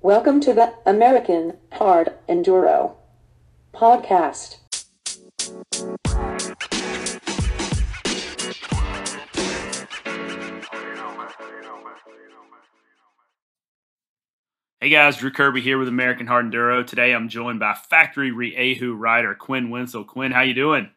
Welcome to the American Hard Enduro podcast. Hey guys, Drew Kirby here with American Hard Enduro. Today I'm joined by Factory Rieju rider Quinn Winslow. Quinn, how you doing?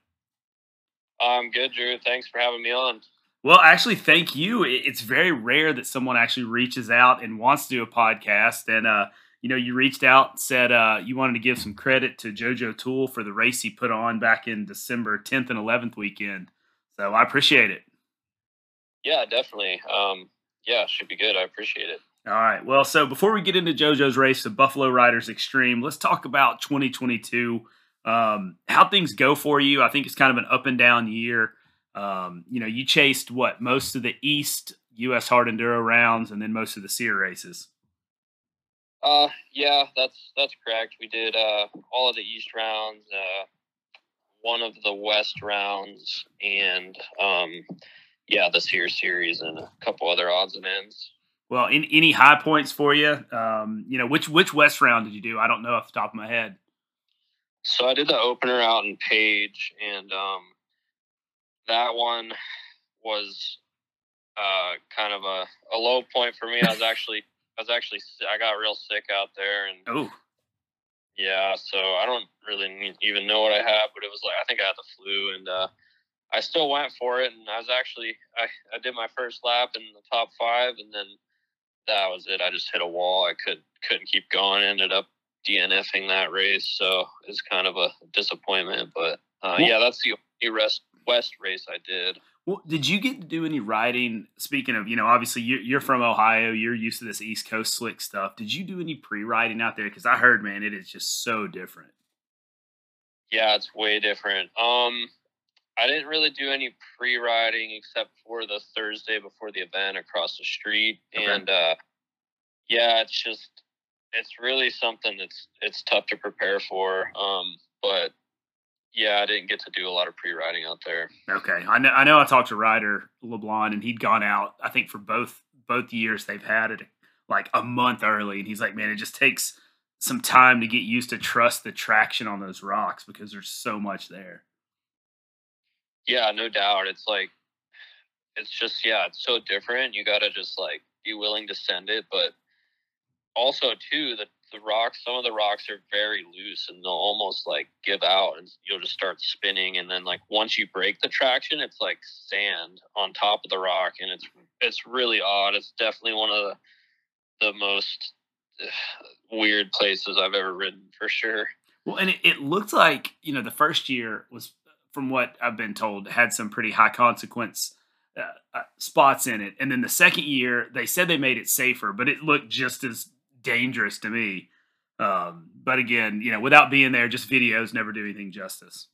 I'm good, Drew. Thanks for having me on. Well, actually, thank you. It's very rare that someone actually reaches out and wants to do a podcast. And, uh, you know, you reached out said uh, you wanted to give some credit to JoJo Toole for the race he put on back in December 10th and 11th weekend. So I appreciate it. Yeah, definitely. Um, yeah, should be good. I appreciate it. All right. Well, so before we get into JoJo's race, the Buffalo Riders Extreme, let's talk about 2022. Um, how things go for you. I think it's kind of an up and down year. Um, you know, you chased what most of the East U.S. Hard Enduro rounds, and then most of the SEER races. Uh, yeah, that's that's correct. We did uh, all of the East rounds, uh, one of the West rounds, and um, yeah, the SEER series, and a couple other odds and ends. Well, in, any high points for you? Um, you know, which which West round did you do? I don't know off the top of my head. So I did the opener out in Page, and um, that one was uh, kind of a, a low point for me. I was actually I was actually I got real sick out there, and oh, yeah. So I don't really even know what I had, but it was like I think I had the flu, and uh, I still went for it, and I was actually I I did my first lap in the top five, and then that was it. I just hit a wall. I could couldn't keep going. Ended up DNFing that race, so it's kind of a disappointment. But uh, yeah, that's the rest West race I did. Well, did you get to do any riding? Speaking of, you know, obviously you're, you're from Ohio, you're used to this East Coast slick stuff. Did you do any pre-riding out there? Because I heard, man, it is just so different. Yeah, it's way different. Um, I didn't really do any pre-riding except for the Thursday before the event across the street, okay. and uh, yeah, it's just it's really something that's it's tough to prepare for. Um, but yeah, I didn't get to do a lot of pre-riding out there. Okay, I know. I know. I talked to Ryder LeBlond, and he'd gone out. I think for both both years they've had it like a month early, and he's like, "Man, it just takes some time to get used to trust the traction on those rocks because there's so much there." Yeah, no doubt. It's like it's just yeah, it's so different. You got to just like be willing to send it, but also too the the rocks, some of the rocks are very loose and they'll almost like give out and you'll just start spinning. And then like once you break the traction, it's like sand on top of the rock. And it's, it's really odd. It's definitely one of the, the most weird places I've ever ridden for sure. Well, and it, it looked like, you know, the first year was, from what I've been told, had some pretty high consequence uh, uh, spots in it. And then the second year, they said they made it safer, but it looked just as dangerous to me. Um, but again, you know, without being there, just videos never do anything justice.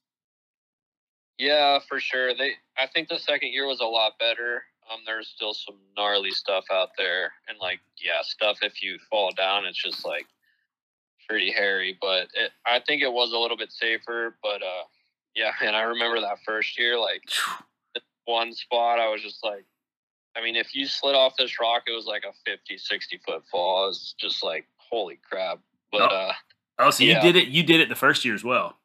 Yeah, for sure. They, I think the second year was a lot better. Um, there's still some gnarly stuff out there, and like, yeah, stuff if you fall down, it's just like pretty hairy. But it, I think it was a little bit safer. But uh, yeah, and I remember that first year, like one spot, I was just like, I mean, if you slid off this rock, it was like a 50, 60 foot fall. It was just like, holy crap. But, oh. uh, oh, so yeah. you did it, you did it the first year as well.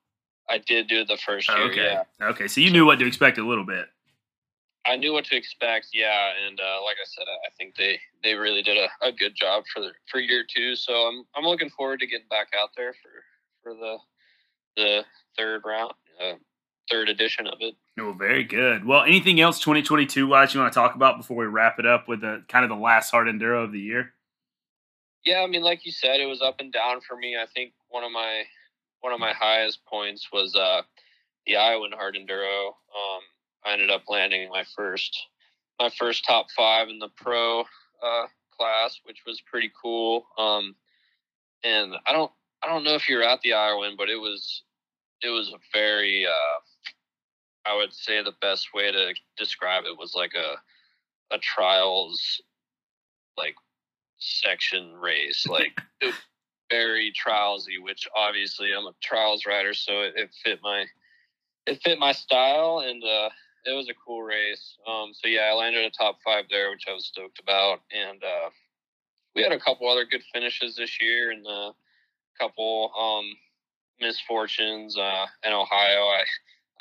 I did do it the first year. okay. Yeah. Okay. So you knew what to expect a little bit. I knew what to expect. Yeah. And, uh, like I said, I think they, they really did a, a good job for the, for year two. So I'm, I'm looking forward to getting back out there for, for the, the third round, uh, third edition of it. Oh, very good. Well, anything else 2022 wise you want to talk about before we wrap it up with the kind of the last hard enduro of the year? Yeah, I mean, like you said, it was up and down for me. I think one of my one of my highest points was uh, the Iowan hard enduro. Um, I ended up landing my first my first top five in the pro uh, class, which was pretty cool. Um, and I don't I don't know if you're at the Iowan, but it was it was a very uh, I would say the best way to describe it was like a a trials like section race, like very trialsy, which obviously I'm a trials rider, so it, it fit my it fit my style and uh, it was a cool race. Um, so yeah, I landed a top five there, which I was stoked about, and uh, we had a couple other good finishes this year, and a couple um, misfortunes. Uh, in Ohio, I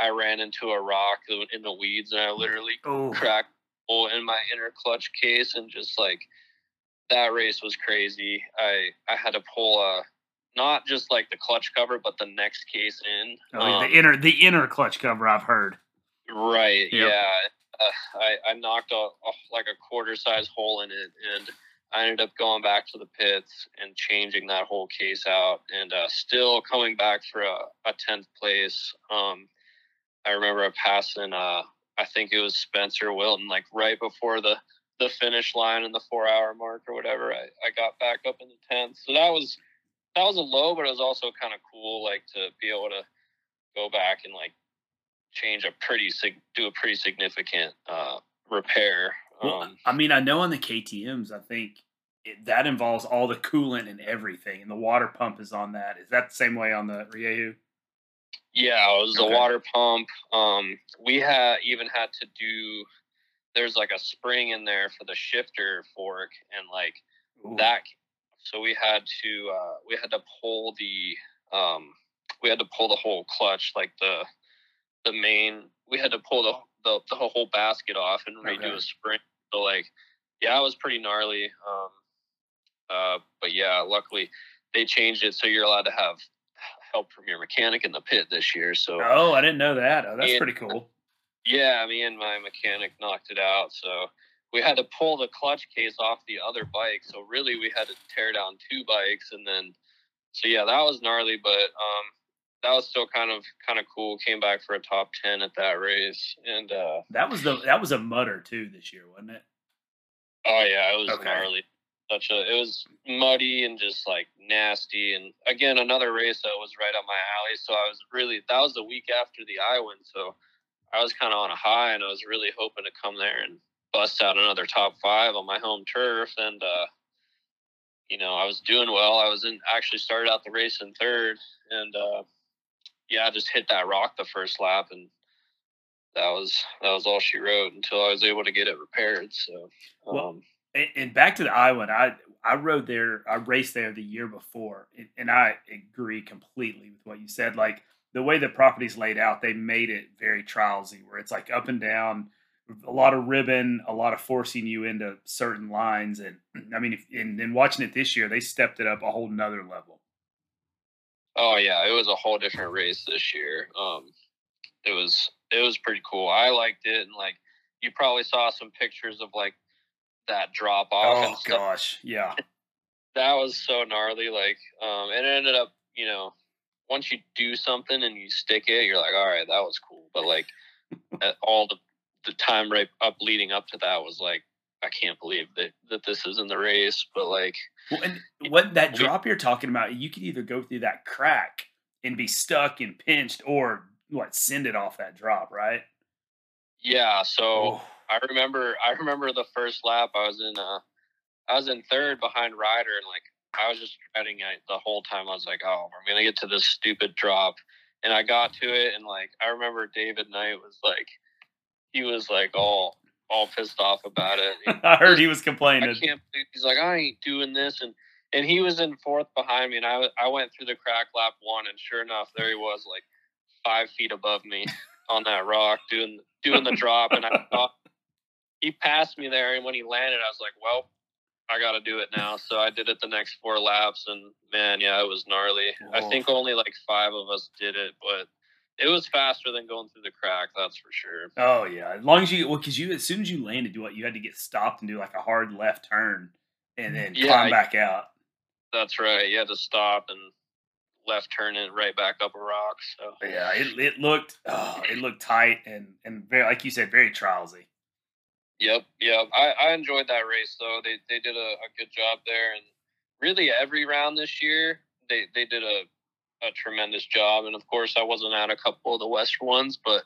I ran into a rock in the weeds, and I literally oh. cracked a hole in my inner clutch case, and just like that race was crazy. I I had to pull a not just like the clutch cover, but the next case in. Oh, um, the inner the inner clutch cover. I've heard. Right. Yep. Yeah. Uh, I I knocked a, a like a quarter size hole in it, and I ended up going back to the pits and changing that whole case out, and uh, still coming back for a, a tenth place. Um, I remember a passing. Uh, I think it was Spencer Wilton, like right before the the finish line and the four hour mark or whatever. I, I got back up in the tenth, so that was that was a low, but it was also kind of cool, like to be able to go back and like change a pretty do a pretty significant uh, repair. Well, um, I mean, I know on the KTM's, I think it, that involves all the coolant and everything, and the water pump is on that. Is that the same way on the Rieju? Yeah, it was okay. a water pump. Um, we had even had to do. There's like a spring in there for the shifter fork, and like Ooh. that so we had to uh, we had to pull the um, we had to pull the whole clutch, like the the main. We had to pull the the, the whole basket off and redo okay. a spring. So like, yeah, it was pretty gnarly. Um, uh, but yeah, luckily they changed it so you're allowed to have help from your mechanic in the pit this year. So oh, I didn't know that. Oh, that's and, pretty cool. Yeah, me and my mechanic knocked it out. So we had to pull the clutch case off the other bike. So really, we had to tear down two bikes, and then so yeah, that was gnarly, but um, that was still kind of kind of cool. Came back for a top ten at that race, and uh, that was the that was a mutter too this year, wasn't it? Oh yeah, it was okay. gnarly. Such a it was muddy and just like nasty. And again, another race that was right up my alley. So I was really that was the week after the Iowan, so I was kind of on a high, and I was really hoping to come there and bust out another top five on my home turf, and uh, you know I was doing well. I was in actually started out the race in third, and uh, yeah, I just hit that rock the first lap, and that was that was all she wrote until I was able to get it repaired. So, um, well, and back to the Iowa, I I rode there, I raced there the year before, and I agree completely with what you said. Like the way the property's laid out, they made it very trialsy, where it's like up and down a lot of ribbon, a lot of forcing you into certain lines, and I mean, if, and, and watching it this year, they stepped it up a whole nother level. Oh yeah, it was a whole different race this year. Um, it was it was pretty cool. I liked it, and like you probably saw some pictures of like that drop off. Oh gosh, yeah, that was so gnarly. Like, um, and it ended up, you know, once you do something and you stick it, you're like, all right, that was cool. But like, all the the time right up leading up to that was like I can't believe that that this is in the race, but like well, and what that drop you're talking about, you could either go through that crack and be stuck and pinched, or what send it off that drop, right? Yeah. So oh. I remember I remember the first lap I was in uh I was in third behind Ryder and like I was just dreading it the whole time. I was like, oh, we're gonna get to this stupid drop, and I got to it, and like I remember David Knight was like he was like all all pissed off about it. I heard he was complaining. I can't. He's like, I ain't doing this, and and he was in fourth behind me, and I I went through the crack lap one, and sure enough, there he was, like five feet above me on that rock doing doing the drop, and I thought he passed me there, and when he landed, I was like, well. I got to do it now. So I did it the next four laps, and man, yeah, it was gnarly. Whoa. I think only like five of us did it, but it was faster than going through the crack. That's for sure. Oh yeah, as long as you well, because you as soon as you landed, what you had to get stopped and do like a hard left turn, and then yeah, climb back out. That's right. You had to stop and left turn it right back up a rock. So yeah, it it looked oh, it looked tight and and very like you said, very trialsy. Yep, yep. I, I enjoyed that race though. They they did a, a good job there, and really every round this year they they did a a tremendous job. And of course, I wasn't at a couple of the Western ones, but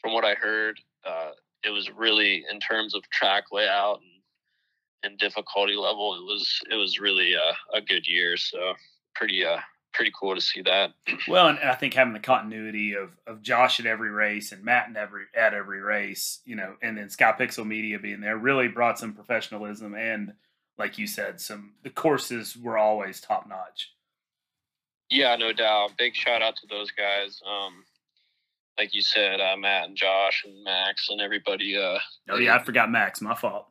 from what I heard, uh, it was really in terms of track layout and, and difficulty level, it was it was really a, a good year. So pretty uh pretty cool to see that. Well, and I think having the continuity of of Josh at every race and Matt in every at every race, you know, and then Sky Pixel Media being there really brought some professionalism and like you said, some the courses were always top notch. Yeah, no doubt. Big shout out to those guys. Um, like you said, uh, Matt and Josh and Max and everybody. Uh, oh yeah, I forgot Max. My fault.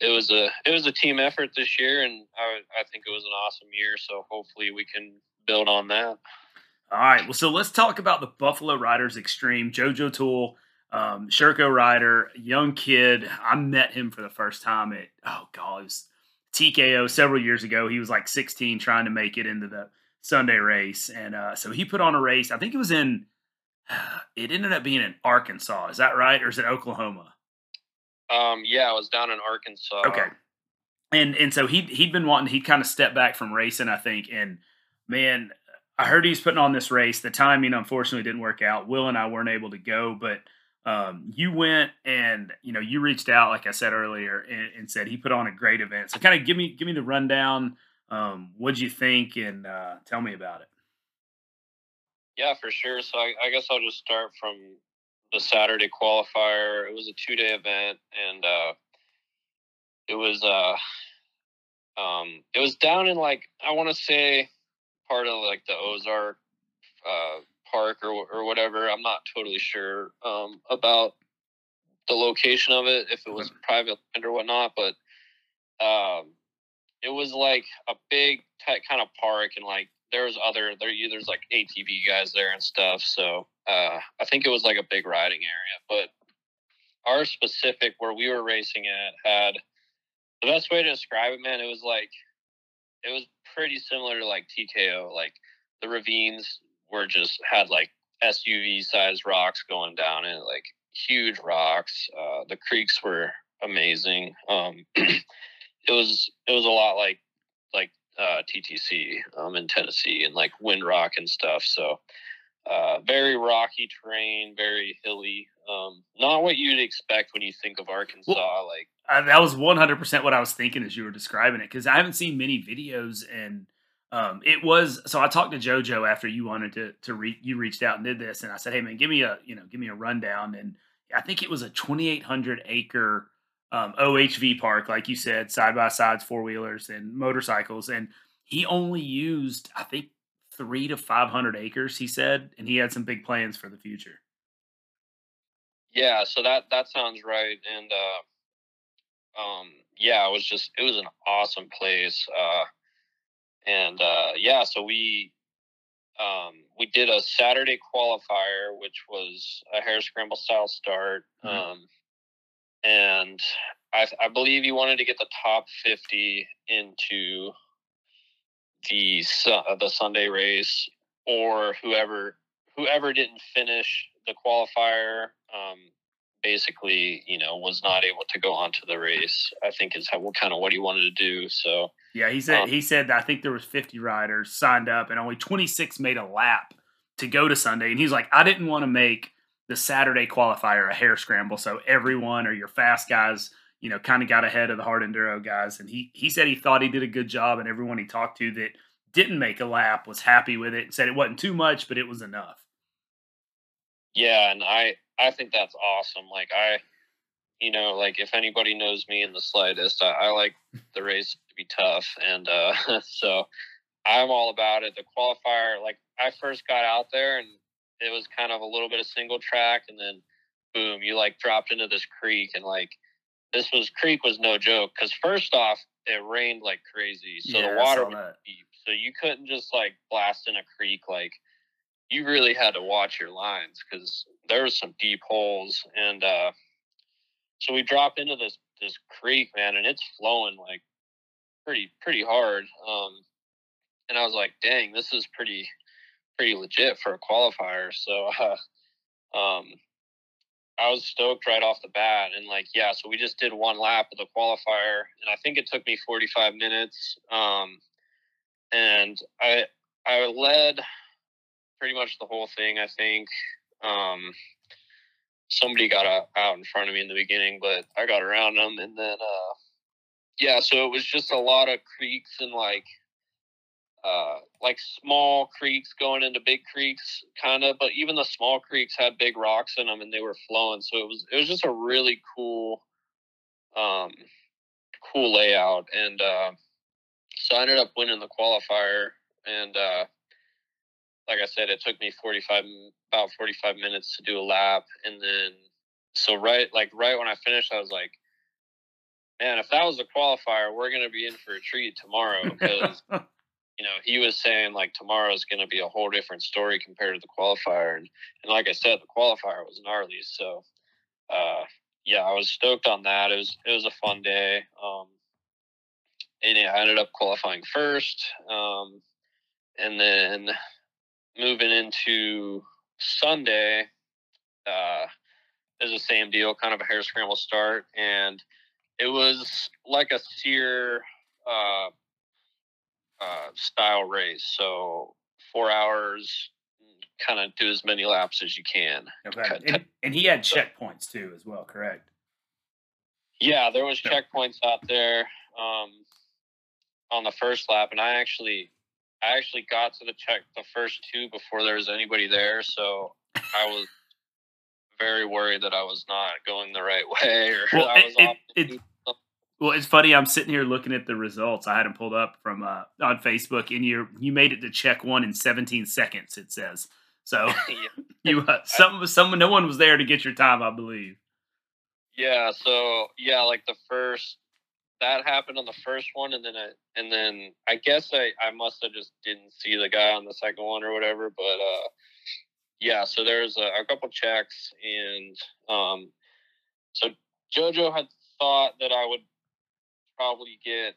It was a it was a team effort this year, and I I think it was an awesome year. So hopefully we can build on that. All right. Well, so let's talk about the Buffalo Riders Extreme. JoJo Tool, um, Sherco Rider, young kid. I met him for the first time at oh god, it was TKO several years ago. He was like 16, trying to make it into the Sunday race, and uh, so he put on a race. I think it was in it ended up being in Arkansas. Is that right, or is it Oklahoma? Um, yeah, I was down in Arkansas. Okay, and and so he he'd been wanting he'd kind of stepped back from racing, I think, and man, I heard he's putting on this race. The timing unfortunately didn't work out. Will and I weren't able to go, but um, you went and you know you reached out, like I said earlier, and, and said he put on a great event. So kind of give me give me the rundown. Um, what'd you think, and uh, tell me about it. Yeah, for sure. So I, I guess I'll just start from the Saturday qualifier. It was a two day event, and uh, it was uh, um, it was down in like I want to say part of like the Ozark uh, Park or or whatever. I'm not totally sure um, about the location of it, if it was private land or whatnot, but um, it was like a big t- kind of park and like there was other there there's like ATV guys there and stuff. So uh, I think it was like a big riding area. But our specific where we were racing at had the best way to describe it, man. It was like it was pretty similar to like TKO. Like the ravines were just had like SUV sized rocks going down it, like huge rocks. Uh, the creeks were amazing. Um, it was it was a lot like like uh, TTC um, in Tennessee and like Wind Rock and stuff. So uh, very rocky terrain, very hilly. Um, not what you'd expect when you think of Arkansas. Well, like uh, that was one hundred percent what I was thinking as you were describing it because I haven't seen many videos and. Um, it was so I talked to JoJo after you wanted to to re, you reached out and did this and I said hey man give me a you know give me a rundown and I think it was a 2800 acre um, OHV park, like you said, side by sides, four wheelers, and motorcycles. And he only used, I think, three to 500 acres, he said, and he had some big plans for the future. Yeah, so that that sounds right. And uh, um, yeah, it was just it was an awesome place. Uh, and uh, yeah, so we um, we did a Saturday qualifier, which was a hair scramble style start. Mm-hmm. Um, and I, I believe you wanted to get the top 50 into the uh, the Sunday race, or whoever whoever didn't finish the qualifier, um, basically, you know, was not able to go on to the race. I think is how kind of what he wanted to do. So yeah, he said um, he said I think there was 50 riders signed up, and only 26 made a lap to go to Sunday, and he's like, I didn't want to make the Saturday qualifier a hair scramble. So everyone or your fast guys, you know, kind of got ahead of the hard enduro guys. And he he said he thought he did a good job, and everyone he talked to that didn't make a lap was happy with it and said it wasn't too much, but it was enough. Yeah, and I I think that's awesome. Like I, you know, like if anybody knows me in the slightest, I, I like the race to be tough, and uh, so I'm all about it. The qualifier, like I first got out there and it was kind of a little bit of single track and then boom you like dropped into this creek and like this was creek was no joke because first off it rained like crazy so yeah, the water was deep so you couldn't just like blast in a creek like you really had to watch your lines because there was some deep holes and uh so we dropped into this this creek man and it's flowing like pretty pretty hard um and i was like dang this is pretty pretty legit for a qualifier. So, uh, um, I was stoked right off the bat. And like, yeah, so we just did one lap of the qualifier and I think it took me 45 minutes. Um, and I, I led pretty much the whole thing. I think, um, somebody got out in front of me in the beginning, but I got around them and then, uh, yeah, so it was just a lot of creeks and like uh, like small creeks going into big creeks, kind of. But even the small creeks had big rocks in them, and they were flowing. So it was it was just a really cool, um, cool layout, and uh, so I ended up winning the qualifier. And uh, like I said, it took me forty five about forty five minutes to do a lap, and then so right like right when I finished, I was like, man, if that was a qualifier, we're gonna be in for a treat tomorrow because. You know, he was saying like tomorrow is going to be a whole different story compared to the qualifier, and and like I said, the qualifier was gnarly. So, uh, yeah, I was stoked on that. It was it was a fun day. Um, and yeah, I ended up qualifying first, um, and then moving into Sunday, uh, is the same deal, kind of a hair scramble start, and it was like a SEER, uh, uh, style race. So four hours, kind of do as many laps as you can. Okay. And, and he had checkpoints too, as well. Correct. Yeah, there was checkpoints out there um, on the first lap, and I actually, I actually got to the check the first two before there was anybody there. So I was very worried that I was not going the right way, or well, I was it, off. It, well, it's funny. I'm sitting here looking at the results. I had them pulled up from uh, on Facebook, and you you made it to check one in 17 seconds. It says so. you uh, some some no one was there to get your time, I believe. Yeah. So yeah, like the first that happened on the first one, and then I and then I guess I I must have just didn't see the guy on the second one or whatever. But uh, yeah. So there's a, a couple checks, and um, so JoJo had thought that I would probably get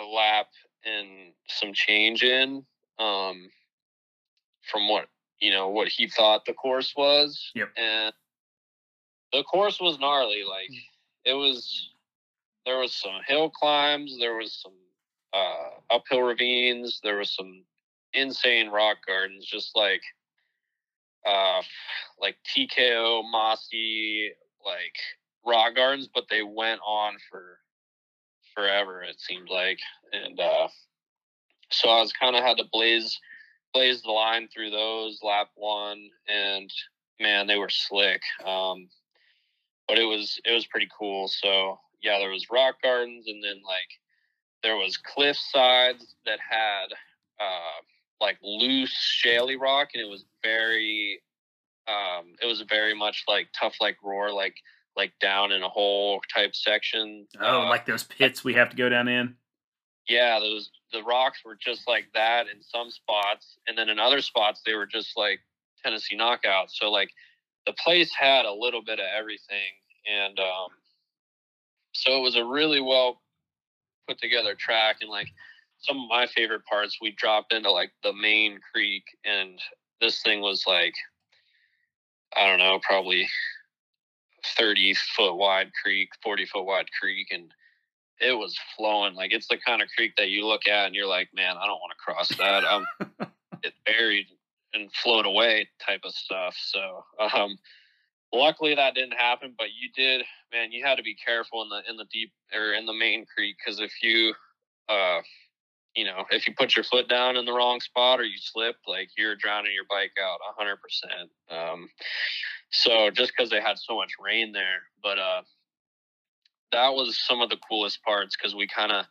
a lap and some change in um, from what you know what he thought the course was. Yep. And the course was gnarly. Like mm. it was, there was some hill climbs. There was some uh, uphill ravines. There was some insane rock gardens. Just like, uh, like TKO mossy like rock gardens, but they went on for forever. It seemed like, and uh, so I was kind of had to blaze blaze the line through those lap one, and man, they were slick. Um, but it was it was pretty cool. So yeah, there was rock gardens, and then like there was cliff sides that had uh, like loose shaly rock, and it was very um, it was very much like tough like roar like like down in a hole type section. Oh, uh, like those pits we have to go down in. Yeah, those the rocks were just like that in some spots, and then in other spots they were just like Tennessee knockouts. So like the place had a little bit of everything, and um, so it was a really well put together track. And like some of my favorite parts, we dropped into like the main creek, and this thing was like I don't know, probably 30 foot wide creek, 40 foot wide creek, and it was flowing. Like it's the kind of creek that you look at and you're like, man, I don't want to cross that. I'm it buried and float away type of stuff. So, um, luckily that didn't happen, but you did, man, you had to be careful in the, in the deep or in the main creek. Cause if you, uh, you know, if you put your foot down in the wrong spot or you slip, like you're drowning your bike out a hundred percent. Um, so just because they had so much rain there, but uh, that was some of the coolest parts because we kind of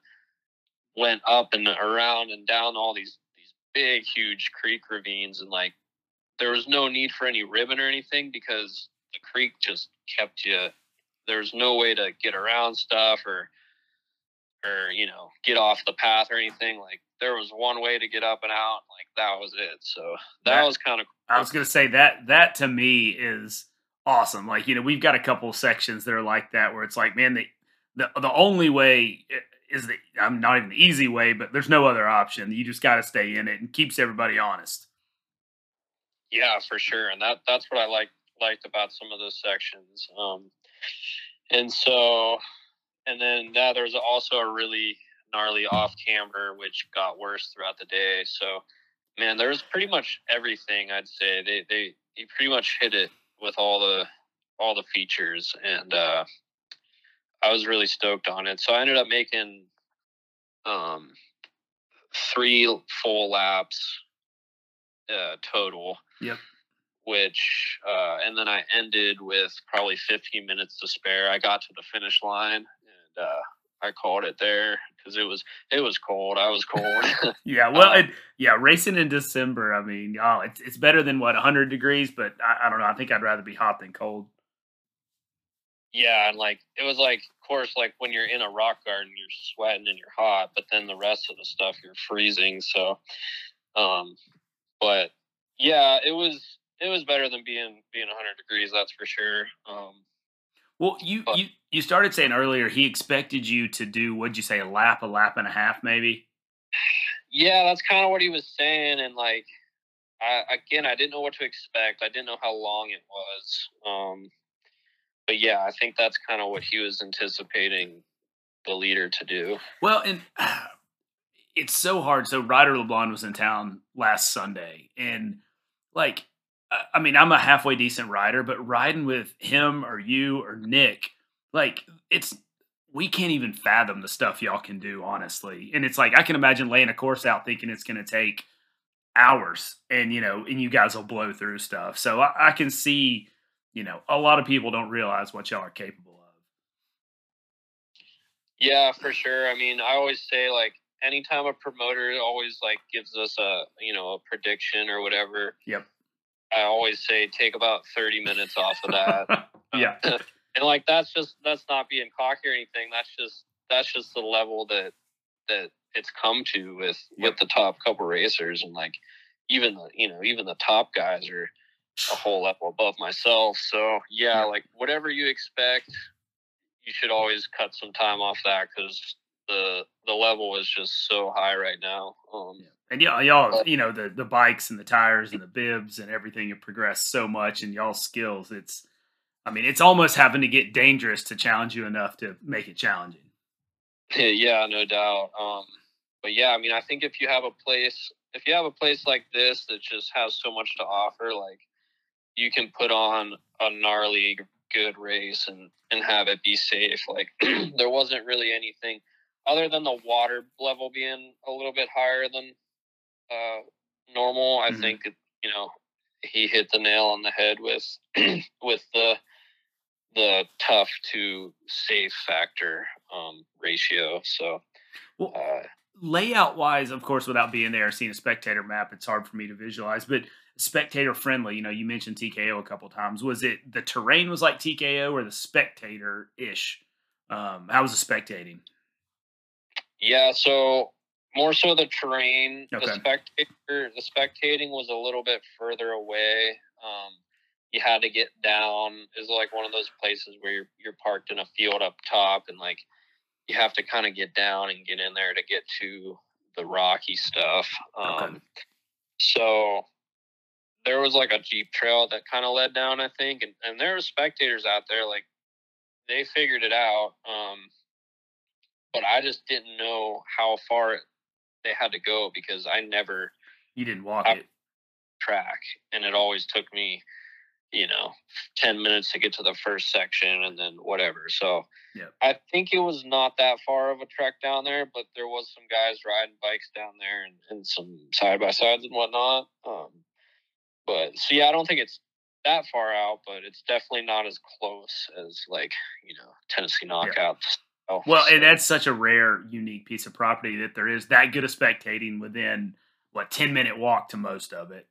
went up and around and down all these these big, huge creek ravines, and like there was no need for any ribbon or anything because the creek just kept you. There's no way to get around stuff or or you know get off the path or anything like there was one way to get up and out like that was it. So that, that was kind of cool. i was gonna say that that to me is awesome. Like you know we've got a couple sections that are like that where it's like man the the, the only way is the i'm not even the easy way but there's no other option. You just got to stay in it and keeps everybody honest. Yeah for sure and that that's what i like liked about some of those sections um and so and then yeah, there's also a really gnarly off camber, which got worse throughout the day. So, man, there was pretty much everything. I'd say they they he pretty much hit it with all the all the features, and uh, I was really stoked on it. So I ended up making um, three full laps uh, total. Yep. Which uh, and then I ended with probably 15 minutes to spare. I got to the finish line and uh, I called it there because it was it was cold. I was cold. yeah, well, um, yeah, racing in December. I mean, oh, it's it's better than what 100 degrees, but I, I don't know. I think I'd rather be hot than cold. Yeah, and like it was like, of course, like when you're in a rock garden, you're sweating and you're hot, but then the rest of the stuff you're freezing. So, um, but yeah, it was it was better than being being 100 degrees. That's for sure. Um, well, you but, you you started saying earlier he expected you to do what'd you say a lap, a lap and a half, maybe. Yeah, that's kind of what he was saying, and like, I again, I didn't know what to expect. I didn't know how long it was. Um, but yeah, I think that's kind of what he was anticipating the leader to do. Well, and uh, it's so hard. So Ryder LeBlond was in town last Sunday, and like I mean, I'm a halfway decent rider, but riding with him or you or Nick, like it's we can't even fathom the stuff y'all can do, honestly. And it's like I can imagine laying a course out thinking it's going to take hours, and you know, and you guys will blow through stuff. So I, I can see, you know, a lot of people don't realize what y'all are capable of. Yeah, for sure. I mean, I always say like anytime a promoter always like gives us a you know a prediction or whatever. Yep I always say take about 30 minutes off of that. yeah. and like that's just that's not being cocky or anything. That's just that's just the level that that it's come to with yep. with the top couple racers and like even the you know even the top guys are a whole level above myself. So yeah, like whatever you expect, you should always cut some time off that because the the level is just so high right now. Um, yeah. And y'all, y'all, you know, the the bikes and the tires and the bibs and everything have progressed so much, and y'all skills. It's, I mean, it's almost having to get dangerous to challenge you enough to make it challenging. Yeah, no doubt. Um, but yeah, I mean, I think if you have a place, if you have a place like this that just has so much to offer, like you can put on a gnarly good race and and have it be safe. Like there wasn't really anything other than the water level being a little bit higher than uh, normal. I mm-hmm. think you know he hit the nail on the head with with the the tough to safe factor um, ratio. So, well, uh, layout wise, of course, without being there, seeing a spectator map, it's hard for me to visualize. But spectator friendly, you know, you mentioned TKO a couple times. Was it the terrain was like TKO or the spectator ish? Um, how was the spectating? Yeah, so more so the terrain. Okay. The spectator, the spectating was a little bit further away. Um, you had to get down. Is like one of those places where you're you're parked in a field up top, and like you have to kind of get down and get in there to get to the rocky stuff. Um, okay. So there was like a jeep trail that kind of led down, I think, and and there were spectators out there like they figured it out. Um, but I just didn't know how far they had to go because I never you didn't walk it. track and it always took me you know 10 minutes to get to the first section and then whatever so yeah i think it was not that far of a trek down there but there was some guys riding bikes down there and, and some side by sides and whatnot um but so yeah i don't think it's that far out but it's definitely not as close as like you know tennessee knockouts. yeah. Oh, well, and that's such a rare, unique piece of property that there is that good of spectating within what ten minute walk to most of it.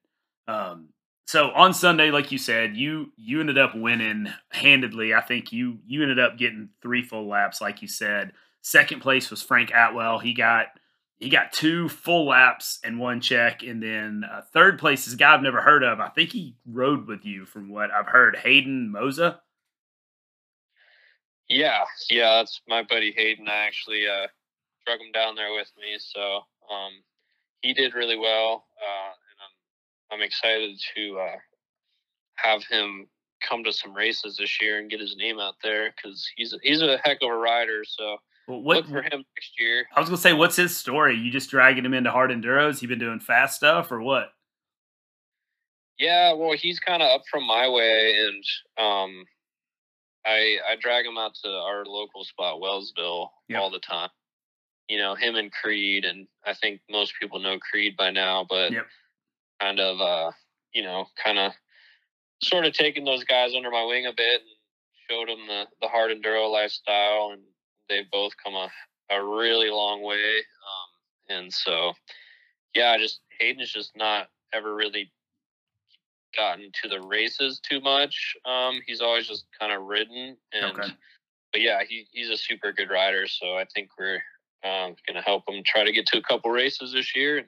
Um, so on Sunday, like you said, you you ended up winning handedly. I think you you ended up getting three full laps, like you said. Second place was Frank Atwell. He got he got two full laps and one check, and then uh, third place is a guy I've never heard of. I think he rode with you, from what I've heard. Hayden Moza. Yeah, yeah, that's my buddy Hayden. I actually uh, drug him down there with me, so um, he did really well, uh, and I'm I'm excited to uh, have him come to some races this year and get his name out there because he's a, he's a heck of a rider. So well, what, look for him next year. I was gonna say, what's his story? You just dragging him into hard enduros? He been doing fast stuff or what? Yeah, well, he's kind of up from my way, and um, I I drag him out to our local spot, Wellsville, yep. all the time. You know, him and Creed, and I think most people know Creed by now, but yep. kind of, uh, you know, kind of sort of taking those guys under my wing a bit and showed them the, the hard enduro lifestyle and they've both come a, a really long way. Um, and so, yeah, just Hayden's just not ever really gotten to the races too much. Um, he's always just kind of ridden and. Okay. But yeah, he, he's a super good rider, so I think we're um, going to help him try to get to a couple races this year and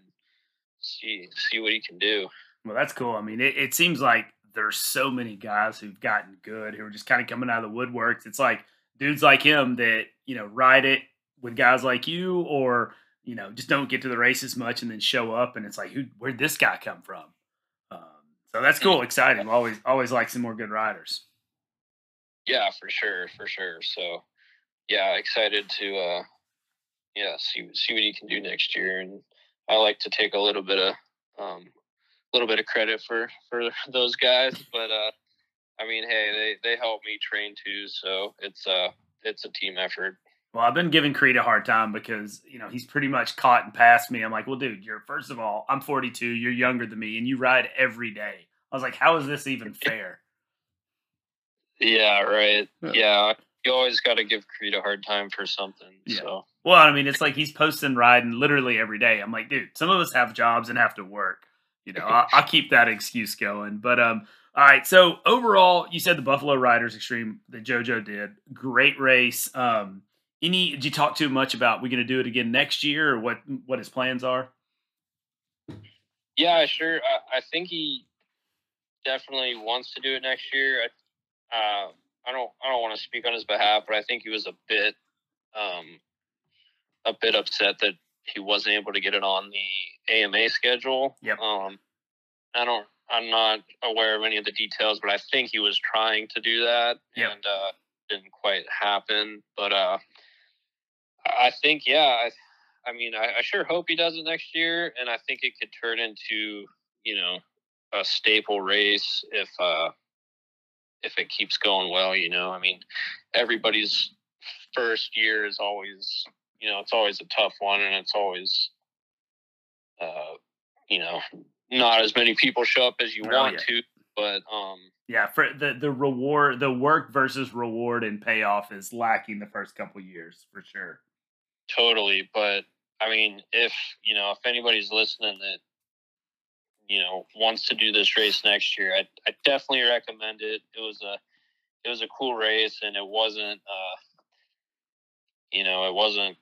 see see what he can do. Well, that's cool. I mean, it, it seems like there's so many guys who've gotten good who are just kind of coming out of the woodworks. It's like dudes like him that you know ride it with guys like you, or you know just don't get to the races much and then show up, and it's like, who? Where'd this guy come from? So that's cool, exciting. Always, always like some more good riders. Yeah, for sure, for sure. So, yeah, excited to uh, yeah see see what he can do next year, and I like to take a little bit of um, a little bit of credit for for those guys, but uh, I mean, hey, they they help me train too, so it's uh it's a team effort. Well, I've been giving Creed a hard time because you know he's pretty much caught and passed me. I'm like, well, dude, you're first of all, I'm 42, you're younger than me, and you ride every day. I was like, how is this even fair? Yeah, right. Yeah, you always got to give Creed a hard time for something. Yeah. So Well, I mean, it's like he's posting riding literally every day. I'm like, dude, some of us have jobs and have to work. You know, I, I'll keep that excuse going. But um, all right. So overall, you said the Buffalo Riders Extreme that JoJo did, great race. Um, any? Did you talk too much about we going to do it again next year, or what? What his plans are? yeah, sure. I, I think he definitely wants to do it next year. I, uh, I don't I don't want to speak on his behalf, but I think he was a bit um, a bit upset that he wasn't able to get it on the AMA schedule. Yep. Um, I don't. I'm not aware of any of the details, but I think he was trying to do that, Yep. and uh, didn't quite happen. But uh, I think, yeah, I, I mean, I, I sure hope he does it next year, and I think it could turn into, you know, a staple race if uh, if it keeps going well. You know, I mean, everybody's first year is always, you know, it's always a tough one, and it's always, uh, you know, not as many people show up as you Oh, want yeah. to, but um, Yeah, for the the reward, the work versus reward and payoff is lacking the first couple years for sure. Totally, but I mean, if you know, if anybody's listening that you know wants to do this race next year, I I definitely recommend it. It was a it was a cool race, and it wasn't uh, you know, it wasn't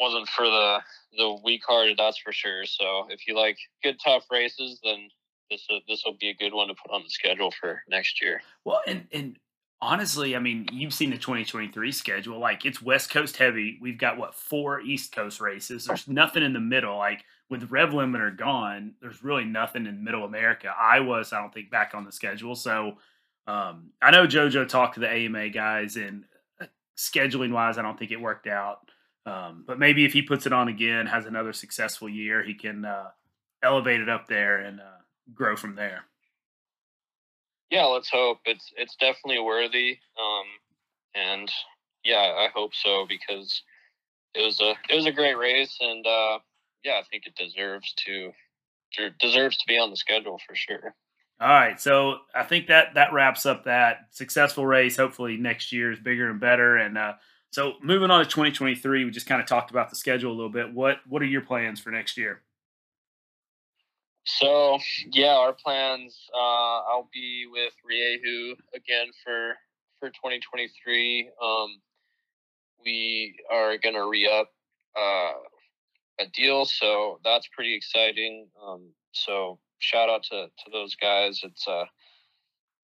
wasn't for the the weak hearted, that's for sure. So if you like good tough races, then this this will be a good one to put on the schedule for next year. Well, and and honestly, I mean, you've seen the 2023 schedule. Like it's West Coast heavy. We've got what four East Coast races. There's nothing in the middle. Like with Rev Limiter gone, there's really nothing in Middle America. Iowa's, I don't think, back on the schedule. So um, I know JoJo talked to the AMA guys, and uh, scheduling wise, I don't think it worked out. Um, but maybe if he puts it on again, has another successful year, he can uh, elevate it up there and uh, grow from there. Yeah, let's hope it's it's definitely worthy. Um, and yeah, I hope so because it was a it was a great race, and uh, yeah, I think it deserves to deserves to be on the schedule for sure. All right, so I think that that wraps up that successful race. Hopefully, next year is bigger and better. And uh, so, moving on to 2023, we just kind of talked about the schedule a little bit. What what are your plans for next year? So yeah, our plans. Uh, I'll be with Rieju again for for 2023. Um, we are gonna re up uh, a deal, so that's pretty exciting. Um, so shout out to to those guys. It's a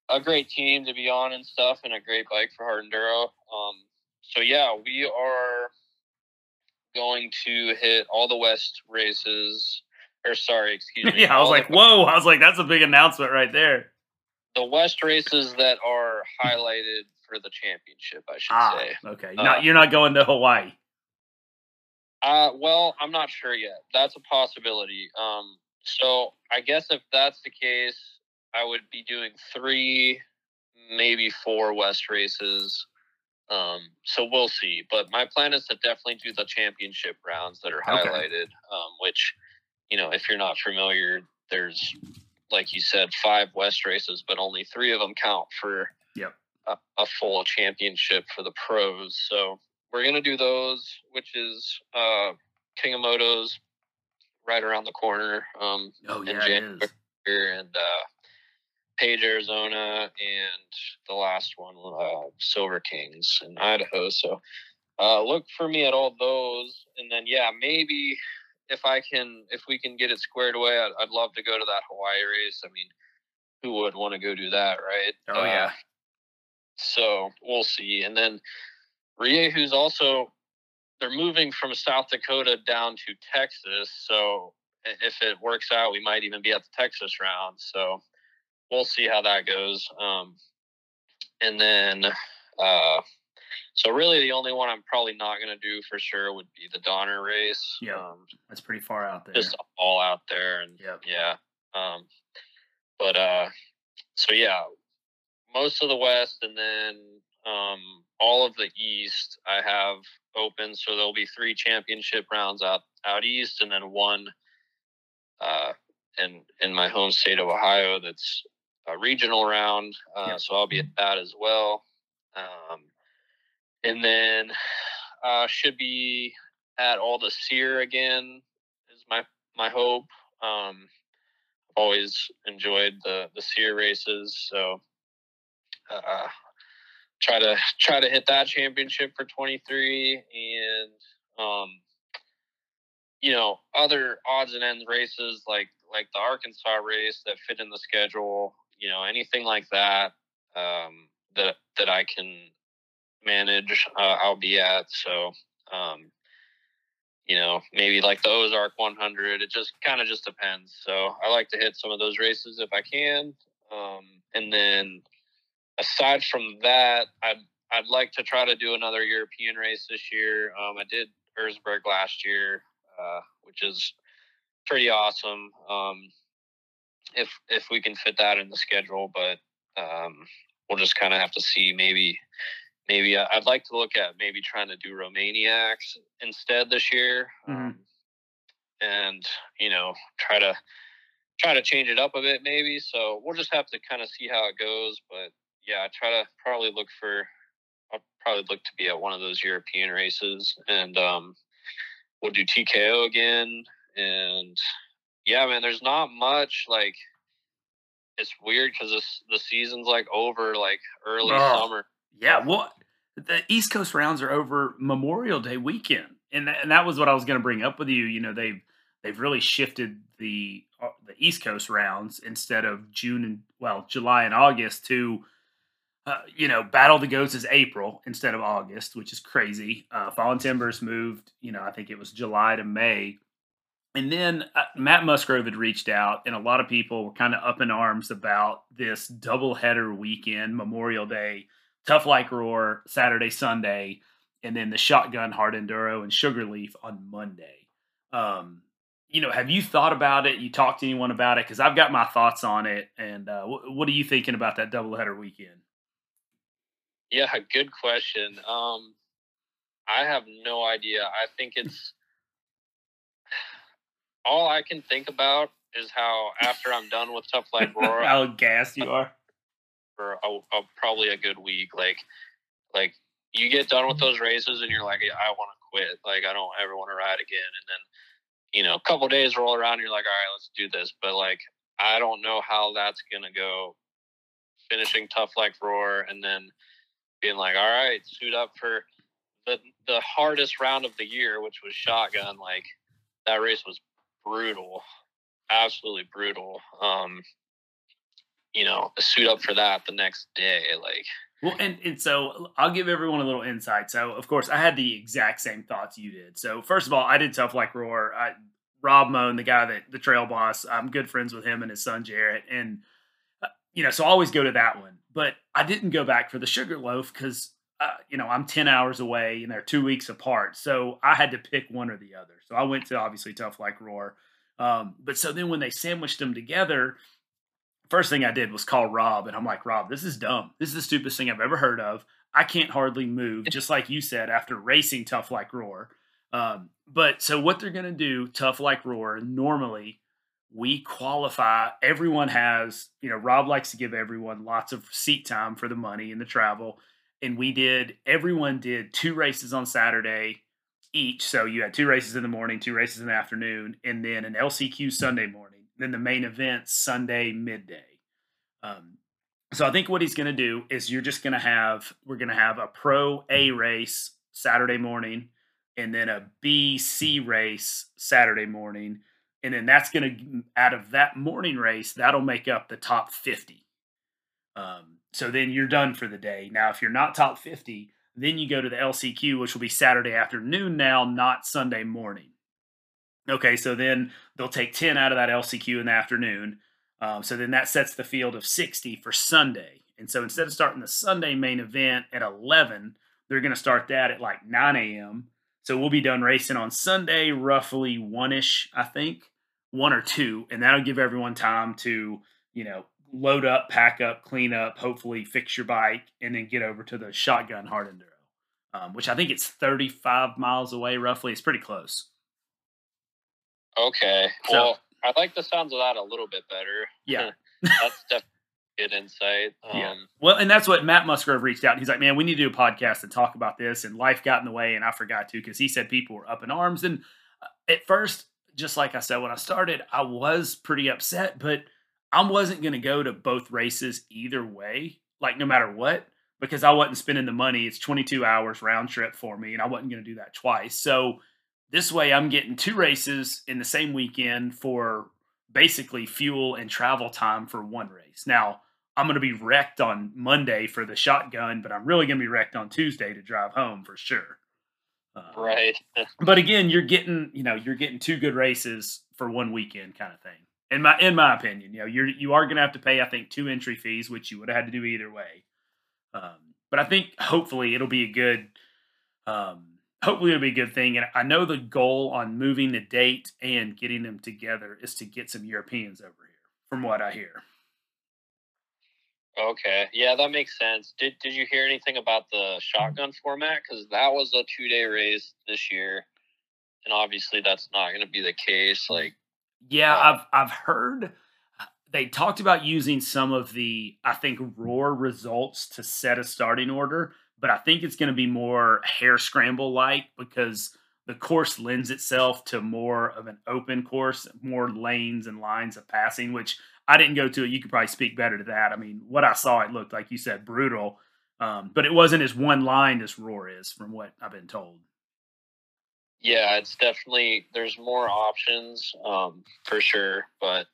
a great team to be on and stuff, and a great bike for hard enduro. Um, so yeah, we are going to hit all the West races. Or sorry, excuse me. yeah, I was like, whoa! I was like, that's a big announcement right there. the West races that are highlighted for the championship, I should Ah, say. okay. Uh, not, you're not going to Hawaii. Uh, well, I'm not sure yet. That's a possibility. Um, so I guess if that's the case, I would be doing three, maybe four West races. Um, so we'll see. But my plan is to definitely do the championship rounds that are Okay. highlighted. Um, which, you know, if you're not familiar, there's like you said, five West races, but only three of them count for Yep. a, a full championship for the pros. So we're gonna do those, which is uh, King of Motos right around the corner. Um, Oh in yeah, it January is. and uh, Page, Arizona, and the last one, uh, Silver Kings in Idaho. So uh, look for me at all those, and then yeah, maybe if I can, if we can get it squared away, I'd, I'd love to go to that Hawaii race. I mean, who would want to go do that, right? Oh yeah. Uh, so we'll see. And then Rieju's also they're moving from South Dakota down to Texas. So if it works out, we might even be at the Texas round. So we'll see how that goes. Um, and then uh, so really the only one I'm probably not going to do for sure would be the Donner race. Yeah. Um, That's pretty far out there. just all out there and Yep. yeah um but uh so yeah most of the west and then um all of the east i have open so there'll be three championship rounds out out east and then one uh in in my home state of ohio that's a regional round uh Yep. so i'll be at that as well um and then uh should be at all the SEER again is my my hope. Um, I've always enjoyed the the SEER races, so uh, try to try to hit that championship for 23 and um, you know other odds and ends races like like the Arkansas race that fit in the schedule. You know anything like that um, that that I can manage, uh, I'll be at. So. Um, you know, maybe like the Ozark 100. It just kind of just depends. So I like to hit some of those races if I can. Um, and then aside from that, I'd I'd like to try to do another European race this year. Um, I did Erzberg last year, uh, which is pretty awesome. Um, if if we can fit that in the schedule, but um, we'll just kind of have to see. Maybe maybe I- I'd like to look at maybe trying to do Romaniacs instead this year, Mhm. um, and you know try to try to change it up a bit maybe. So we'll just have to kind of see how it goes. But yeah, I try to probably look for. I'll probably look to be at one of those European races, and um, we'll do TKO again. And yeah, man, there's not much like. It's weird because this the season's like over like early Oh. summer. Yeah, well, the East Coast rounds are over Memorial Day weekend, and that, and that was what I was going to bring up with you. You know, they've they've really shifted the uh, the East Coast rounds instead of June and well July and August to. Uh, you know, Battle the Goats is April instead of August, which is crazy. Uh, Fallen Timbers moved, you know, I think it was July to May. And then uh, Matt Musgrove had reached out, and a lot of people were kind of up in arms about this doubleheader weekend, Memorial Day, Tough Like Roar Saturday, Sunday, and then the Shotgun Hard Enduro and Sugarleaf on Monday. Um, you know, have you thought about it? You talked to anyone about it? Because I've got my thoughts on it. And uh, wh- what are you thinking about that doubleheader weekend? Yeah, good question. Um, I have no idea. I think it's all I can think about is how after I'm done with Tough Like Roar How gassed you are. For a, a, probably a good week, like like you get done with those races and you're like, I want to quit. Like I don't ever want to ride again. And then you know, a couple days roll around, and you're like, all right, let's do this. But like, I don't know how that's gonna go. Finishing Tough Like Roar and then being like, all right, suit up for the the hardest round of the year, which was shotgun. Like that race was brutal, absolutely brutal. Um, you know, suit up for that the next day. Like, Well, and, and so I'll give everyone a little insight. So, of course, I had the exact same thoughts you did. So, first of all, I did Tough Like Roar. I, Rob Moan, the guy that the trail boss, I'm good friends with him and his son Jarrett. And, uh, you know, so I always go to that one. But I didn't go back for the sugar loaf because, uh, you know, I'm 10 hours away and they're two weeks apart. So I had to pick one or the other. So I went to obviously Tough Like Roar. Um, but so then when they sandwiched them together, first thing I did was call Rob, and I'm like, Rob, this is dumb. This is the stupidest thing I've ever heard of. I can't hardly move, just like you said, after racing Tough Like Roar. Um, but so what they're going to do, Tough Like Roar, normally we qualify. Everyone has, you know, Rob likes to give everyone lots of seat time for the money and the travel. and we did everyone did two races on Saturday each. So you had two races in the morning, two races in the afternoon, and then an LCQ Sunday morning. Then the main event Sunday midday. Um, so I think what he's going to do is you're just going to have we're going to have a pro A race Saturday morning, and then a B C race Saturday morning, and then that's going to out of that morning race that'll make up the top fifty. Um, so then you're done for the day. Now, if you're not top fifty, then you go to the LCQ, which will be Saturday afternoon now, not Sunday morning. Okay, so then they'll take 10 out of that LCQ in the afternoon. Um, so then that sets the field of 60 for Sunday. And so instead of starting the Sunday main event at 11, they're going to start that at like 9 a.m. So we'll be done racing on Sunday, roughly one ish, I think, one or two. And that'll give everyone time to, you know, load up, pack up, clean up, hopefully fix your bike, and then get over to the shotgun hard enduro, um, which I think it's 35 miles away roughly. It's pretty close. Okay. So, well, I like the sounds of that a little bit better. Yeah. that's definitely good insight. Um, yeah. Well, and that's what Matt Musgrove reached out. He's like, man, we need to do a podcast and talk about this. And life got in the way, and I forgot to because he said people were up in arms. And uh, at first, just like I said when I started, I was pretty upset, but I wasn't going to go to both races either way, like no matter what, because I wasn't spending the money. It's 22 hours round trip for me, and I wasn't going to do that twice. So this way, I'm getting two races in the same weekend for basically fuel and travel time for one race. Now, I'm going to be wrecked on Monday for the shotgun, but I'm really going to be wrecked on Tuesday to drive home for sure. Uh, right. but again, you're getting, you know, you're getting two good races for one weekend kind of thing in my in my opinion. You know, you're you are going to have to pay, I think, two entry fees, which you would have had to do either way. Um, but I think hopefully it'll be a good, um, hopefully it'll be a good thing. And I know the goal on moving the date and getting them together is to get some Europeans over here, from what I hear. Okay, yeah, that makes sense. Did Did you hear anything about the shotgun format? Because that was a two day race this year, and obviously that's not going to be the case. Like yeah, I've I've heard uh, they talked about using some of the I think Roar results to set a starting order, but I think it's going to be more hair scramble like because the course lends itself to more of an open course, more lanes and lines of passing, which I didn't go to it. You could probably speak better to that. I mean, what I saw, it looked like you said brutal, um, but it wasn't as one line as Roar is, from what I've been told. Yeah, it's definitely there's more options um, for sure, but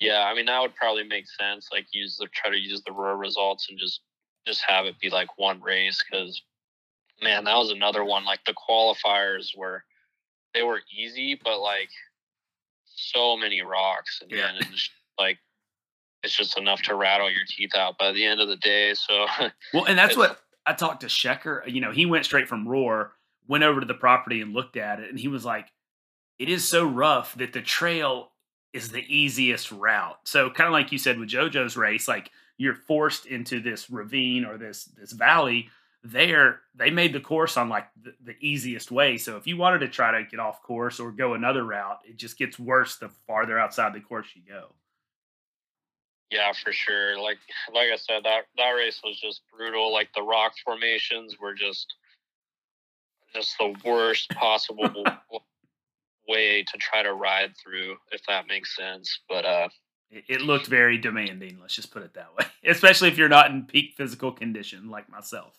yeah, I mean that would probably make sense. Like use the try to use the raw results and just just have it be like one race because man, that was another one. Like the qualifiers were they were easy, but like so many rocks, and yeah. then it's like it's just enough to rattle your teeth out by the end of the day. So well, and that's what I talked to Shecker. You know, he went straight from Roar went over to the property and looked at it, and he was like, "It is so rough that the trail is the easiest route." So kind of like you said with JoJo's race, like you're forced into this ravine or this this valley. There, they made the course on like the, the easiest way. So if you wanted to try to get off course or go another route, it just gets worse the farther outside the course you go. Yeah, for sure. Like like I said, that that race was just brutal. Like the rock formations were just just the worst possible way to try to ride through, if that makes sense. But uh, it, looked very demanding. Let's just put it that way, especially if you're not in peak physical condition like myself.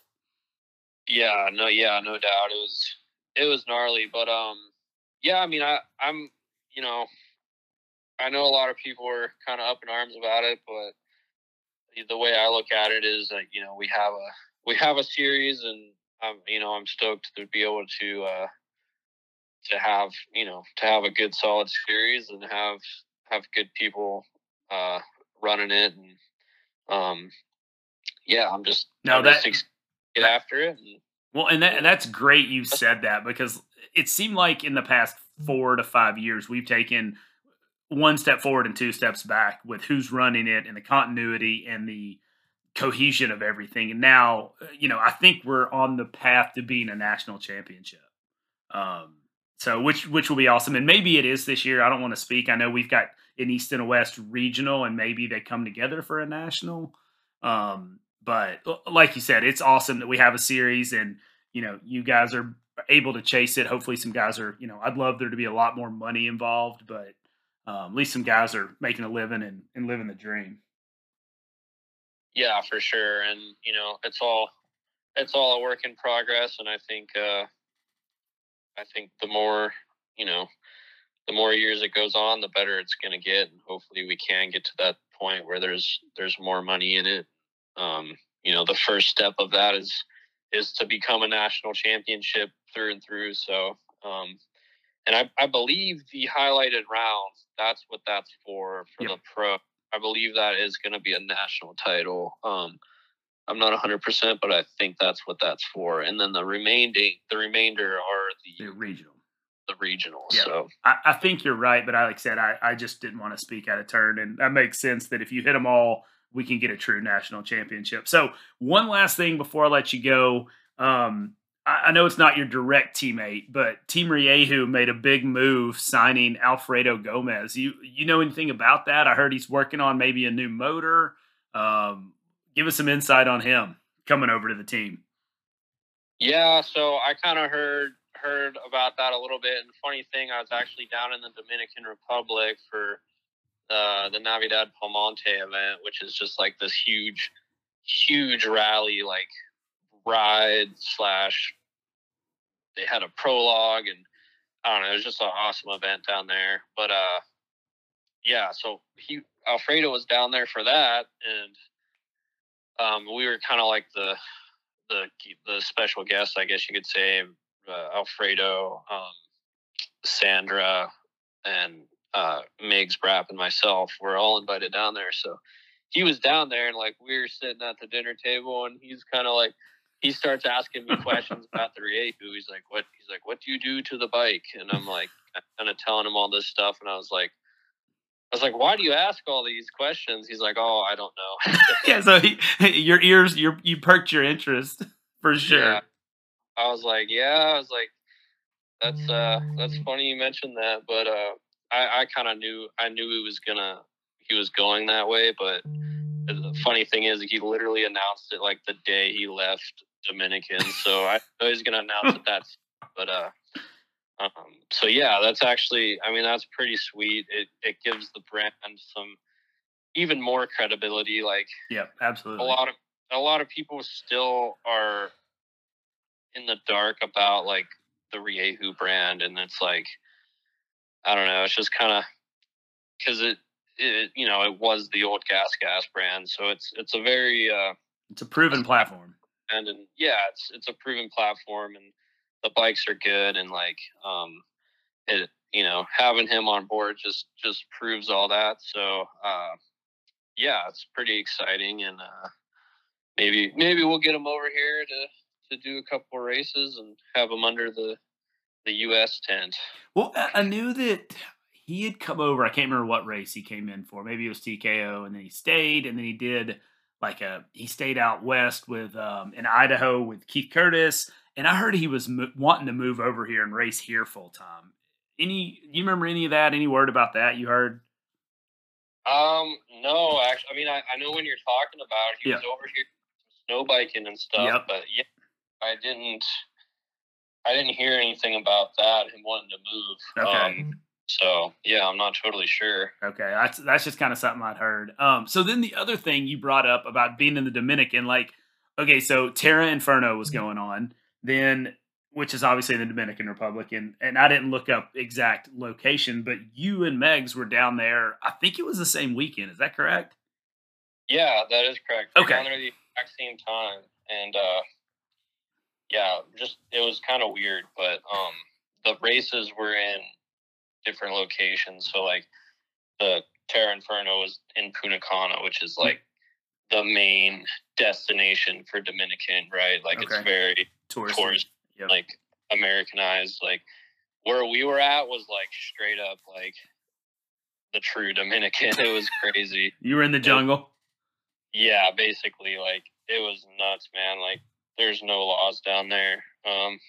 Yeah, no, yeah, no doubt. It was it was gnarly, but um, yeah, I mean, I I'm you know, I know a lot of people were kind of up in arms about it, but the way I look at it is that you know we have a we have a series and I'm you know I'm stoked to be able to uh, to have you know to have a good solid series and have have good people uh, running it and um yeah I'm just no I'm that just get after it and, well and that and that's great you said that because it seemed like in the past four to five years we've taken one step forward and two steps back with who's running it and the continuity and the cohesion of everything. And now, uh, you know, I think we're on the path to being a national championship. Um, so which which will be awesome. And maybe it is this year. I don't want to speak. I know we've got an East and a West regional, and maybe they come together for a national. Um, but like you said, it's awesome that we have a series and you know you guys are able to chase it. Hopefully, some guys are you know I'd love there to be a lot more money involved, but um, at least some guys are making a living and, and living the dream. Yeah, for sure, and you know it's all it's all a work in progress, and I think uh, I think the more you know the more years it goes on, the better it's going to get, and hopefully we can get to that point where there's there's more money in it. Um, you know, the first step of that is is to become a national championship through and through. So, um, and I, I believe the highlighted rounds that's what that's for for yep. the pro. I believe that is going to be a national title. Um, I'm not 100, percent but I think that's what that's for. And then the remaining the remainder are the, the regional the regional. Yeah. So I, I, think you're right, but I like I said, I, I just didn't want to speak out of turn, and that makes sense that if you hit them all, we can get a true national championship. So one last thing before I let you go. Um, I, I know it's not your direct teammate, but Team Rieju made a big move signing Alfredo Gomez. You you know anything about that? I heard he's working on maybe a new motor. Um, give us some insight on him coming over to the team. Yeah, so I kind of heard heard about that a little bit. And funny thing, I was actually down in the Dominican Republic for uh, the Navidad Palmonte event, which is just like this huge, huge rally, like ride slash. They had a prologue, and I don't know. It was just an awesome event down there. But uh, yeah, so he Alfredo was down there for that, and um, we were kind of like the the the special guests, I guess you could say uh, Alfredo, um, Sandra, and uh, Migs Brap and myself were all invited down there. So he was down there, and like we were sitting at the dinner table, and he's kind of like he starts asking me questions about the Rieju. He's like, "What?" He's like, "What do you do to the bike?" And I'm like, kind of telling him all this stuff, and I was like. I was like, "Why do you ask all these questions?" He's like, "Oh, I don't know." yeah, so he, your ears, you you perked your interest for sure. Yeah. I was like, yeah, I was like, that's uh, that's funny you mentioned that, but uh, I I kind of knew I knew he was gonna he was going that way, but the funny thing is he literally announced it like the day he left Dominican, so I know he's gonna announce it that's, but uh. Um, so yeah, that's actually, I mean, that's pretty sweet. It it gives the brand some even more credibility. Like, yeah, absolutely. A lot of a lot of people still are in the dark about like the Rieju brand, and it's like I don't know. It's just kind of because it, it, you know, it was the old Gas Gas brand, so it's it's a very uh, it's a proven platform, and and yeah, it's it's a proven platform, and the bikes are good, and like um, it you know having him on board just just proves all that. So uh, yeah, it's pretty exciting, and uh, maybe maybe we'll get him over here to to do a couple races and have him under the the U.S. tent. Well, I knew that he had come over. I can't remember what race he came in for. Maybe it was TKO, and then he stayed, and then he did like a he stayed out west with um, in Idaho with Keith Curtis, and I heard he was mo- wanting to move over here and race here full time. Any you remember any of that? Any word about that you heard? Um, no, actually, I mean, I, I know when you're talking about it, he was over here snow biking and stuff, yep. but yeah, I didn't. I didn't hear anything about that. Him wanting to move. Okay. Um, so yeah, I'm not totally sure. Okay, that's that's just kind of something I'd heard. Um, so then the other thing you brought up about being in the Dominican, like, okay, so Terra Inferno was mm-hmm. going on, then which is obviously in the Dominican Republic, and and I didn't look up exact location, but you and Megs were down there. I think it was the same weekend. Is that correct? Yeah, that is correct. Okay. Down there the exact same time, and uh, yeah, just it was kind of weird, but um, the races were in different locations. So like the Terra Inferno was in Punta Cana, which is like the main destination for Dominican, right? Like okay. it's very tourist, tourist yep. like Americanized. Like where we were at was like straight up like the true Dominican. it was crazy. You were in the jungle. It, yeah, basically, like it was nuts, man. Like there's no laws down there. Um,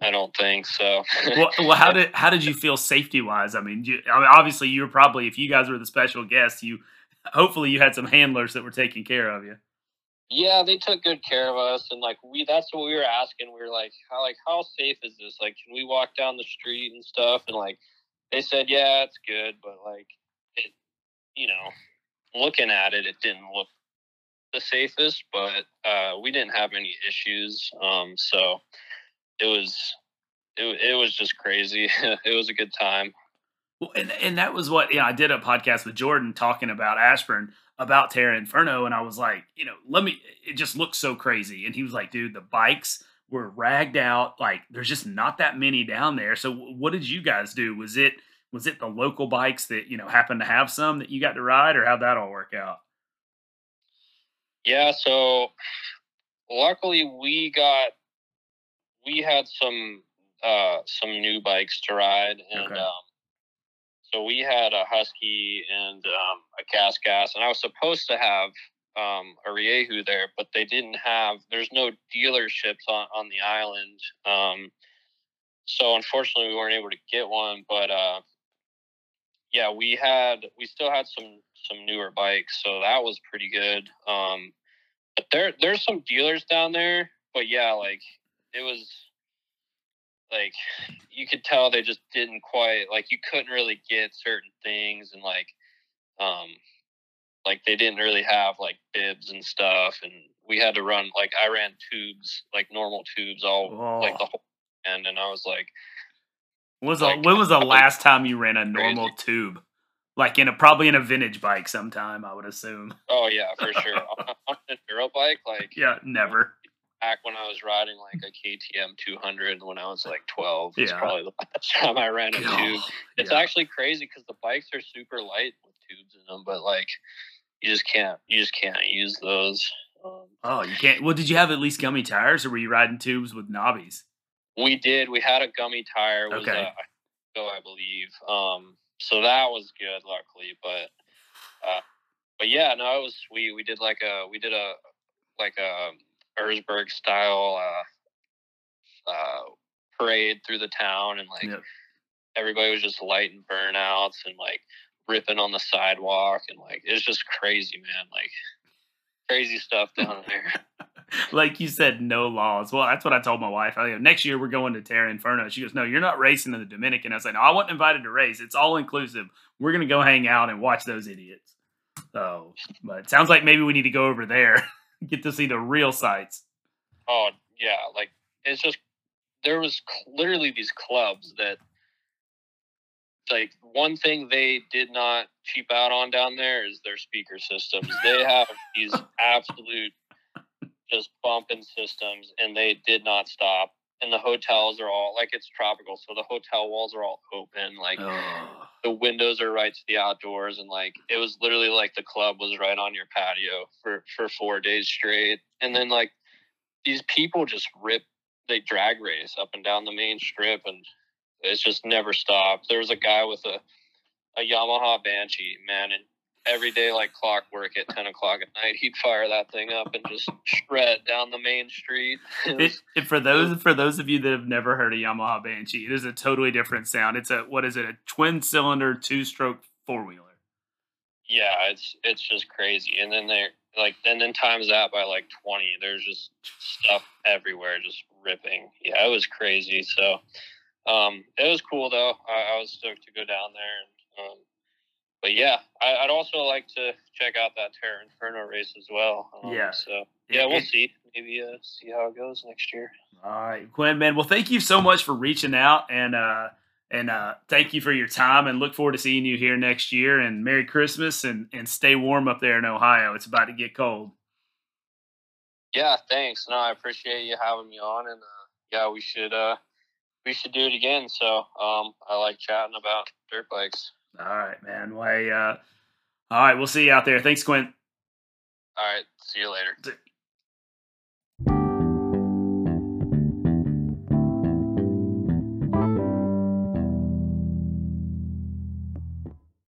I don't think so. well, well, how did how did you feel safety wise? I mean, you, I mean, obviously you were probably if you guys were the special guests, you hopefully you had some handlers that were taking care of you. Yeah, they took good care of us, and like we, that's what we were asking. We were like, how like how safe is this? Like, can we walk down the street and stuff? And like, they said, yeah, it's good, but like, it, you know, looking at it, it didn't look the safest, but uh, we didn't have any issues. Um, so it was, it, it was just crazy. it was a good time. Well, and, and that was what, yeah, I did a podcast with Jordan talking about Ashburn about Terra Inferno, and I was like, you know, let me. It just looks so crazy, and he was like, dude, the bikes were ragged out. Like, there's just not that many down there. So, what did you guys do? Was it was it the local bikes that you know happened to have some that you got to ride, or how'd that all work out? Yeah, so luckily we got we had some uh some new bikes to ride and okay. um so we had a Husky and um, a Gas Gas, and I was supposed to have um, a Rieju there, but they didn't have. There's no dealerships on on the island, um, so unfortunately we weren't able to get one. But uh, yeah, we had we still had some some newer bikes, so that was pretty good. Um, but there there's some dealers down there, but yeah, like it was like you could tell they just didn't quite like you couldn't really get certain things and like um like they didn't really have like bibs and stuff and we had to run like I ran tubes like normal tubes all oh. like the whole end and I was like was like, when was the last time you ran a normal crazy. tube? Like in a probably in a vintage bike sometime, I would assume. Oh yeah, for sure. on, an enduro bike, like yeah, never back when I was riding like a KTM 200 when I was like 12. It's probably the last time I ran a tube. It's yeah. actually crazy because the bikes are super light with tubes in them, but like you just can't you just can't use those. Um, oh, you can't. Well, did you have at least gummy tires, or were you riding tubes with knobbies? We did. We had a gummy tire. Was okay. A, I believe. Um, so that was good, luckily. But, uh, but yeah, no, it was. We we did like a we did a like a Erzberg style uh, uh, parade through the town, and like yep. everybody was just lighting burnouts and like ripping on the sidewalk, and like it's just crazy, man. Like crazy stuff down there. like you said, no laws. Well, that's what I told my wife. I, next year we're going to Terra Inferno. She goes, "No, you're not racing in the Dominican." I said, "No, I wasn't invited to race. It's all inclusive. We're gonna go hang out and watch those idiots." So, but it sounds like maybe we need to go over there. get to see the real sights. Oh yeah, like it's just there was literally these clubs that like one thing they did not cheap out on down there is their speaker systems. They have these absolute just bumping systems and they did not stop. And the hotels are all like it's tropical, so the hotel walls are all open. Like oh. the windows are right to the outdoors, and like it was literally like the club was right on your patio for for four days straight. And then like these people just rip they drag race up and down the main strip, and it's just never stopped. There was a guy with a a Yamaha Banshee, man, and every day like clockwork at 10 o'clock at night he'd fire that thing up and just shred down the main street. It, it, for those for those of you that have never heard a yamaha banshee it is a totally different sound. It's a what is it a twin cylinder two stroke four wheeler yeah it's it's just crazy. And then they're like and then times that by like 20 there's just stuff everywhere just ripping. Yeah it was crazy. So um it was cool though i, I was stoked to go down there and um, but yeah, I, would also like to check out that Terra Inferno race as well. Um, yeah. So yeah, we'll see. Maybe uh, see how it goes next year. All right, Quinn, man. Well, thank you so much for reaching out and uh, and uh, thank you for your time. And look forward to seeing you here next year. And Merry Christmas and and stay warm up there in Ohio. It's about to get cold. Yeah, thanks. No, I appreciate you having me on, and uh, yeah, we should uh, we should do it again. So um, I like chatting about dirt bikes. All right, man. Well, uh, all right, we'll see you out there. Thanks, Quint. All right, see you later.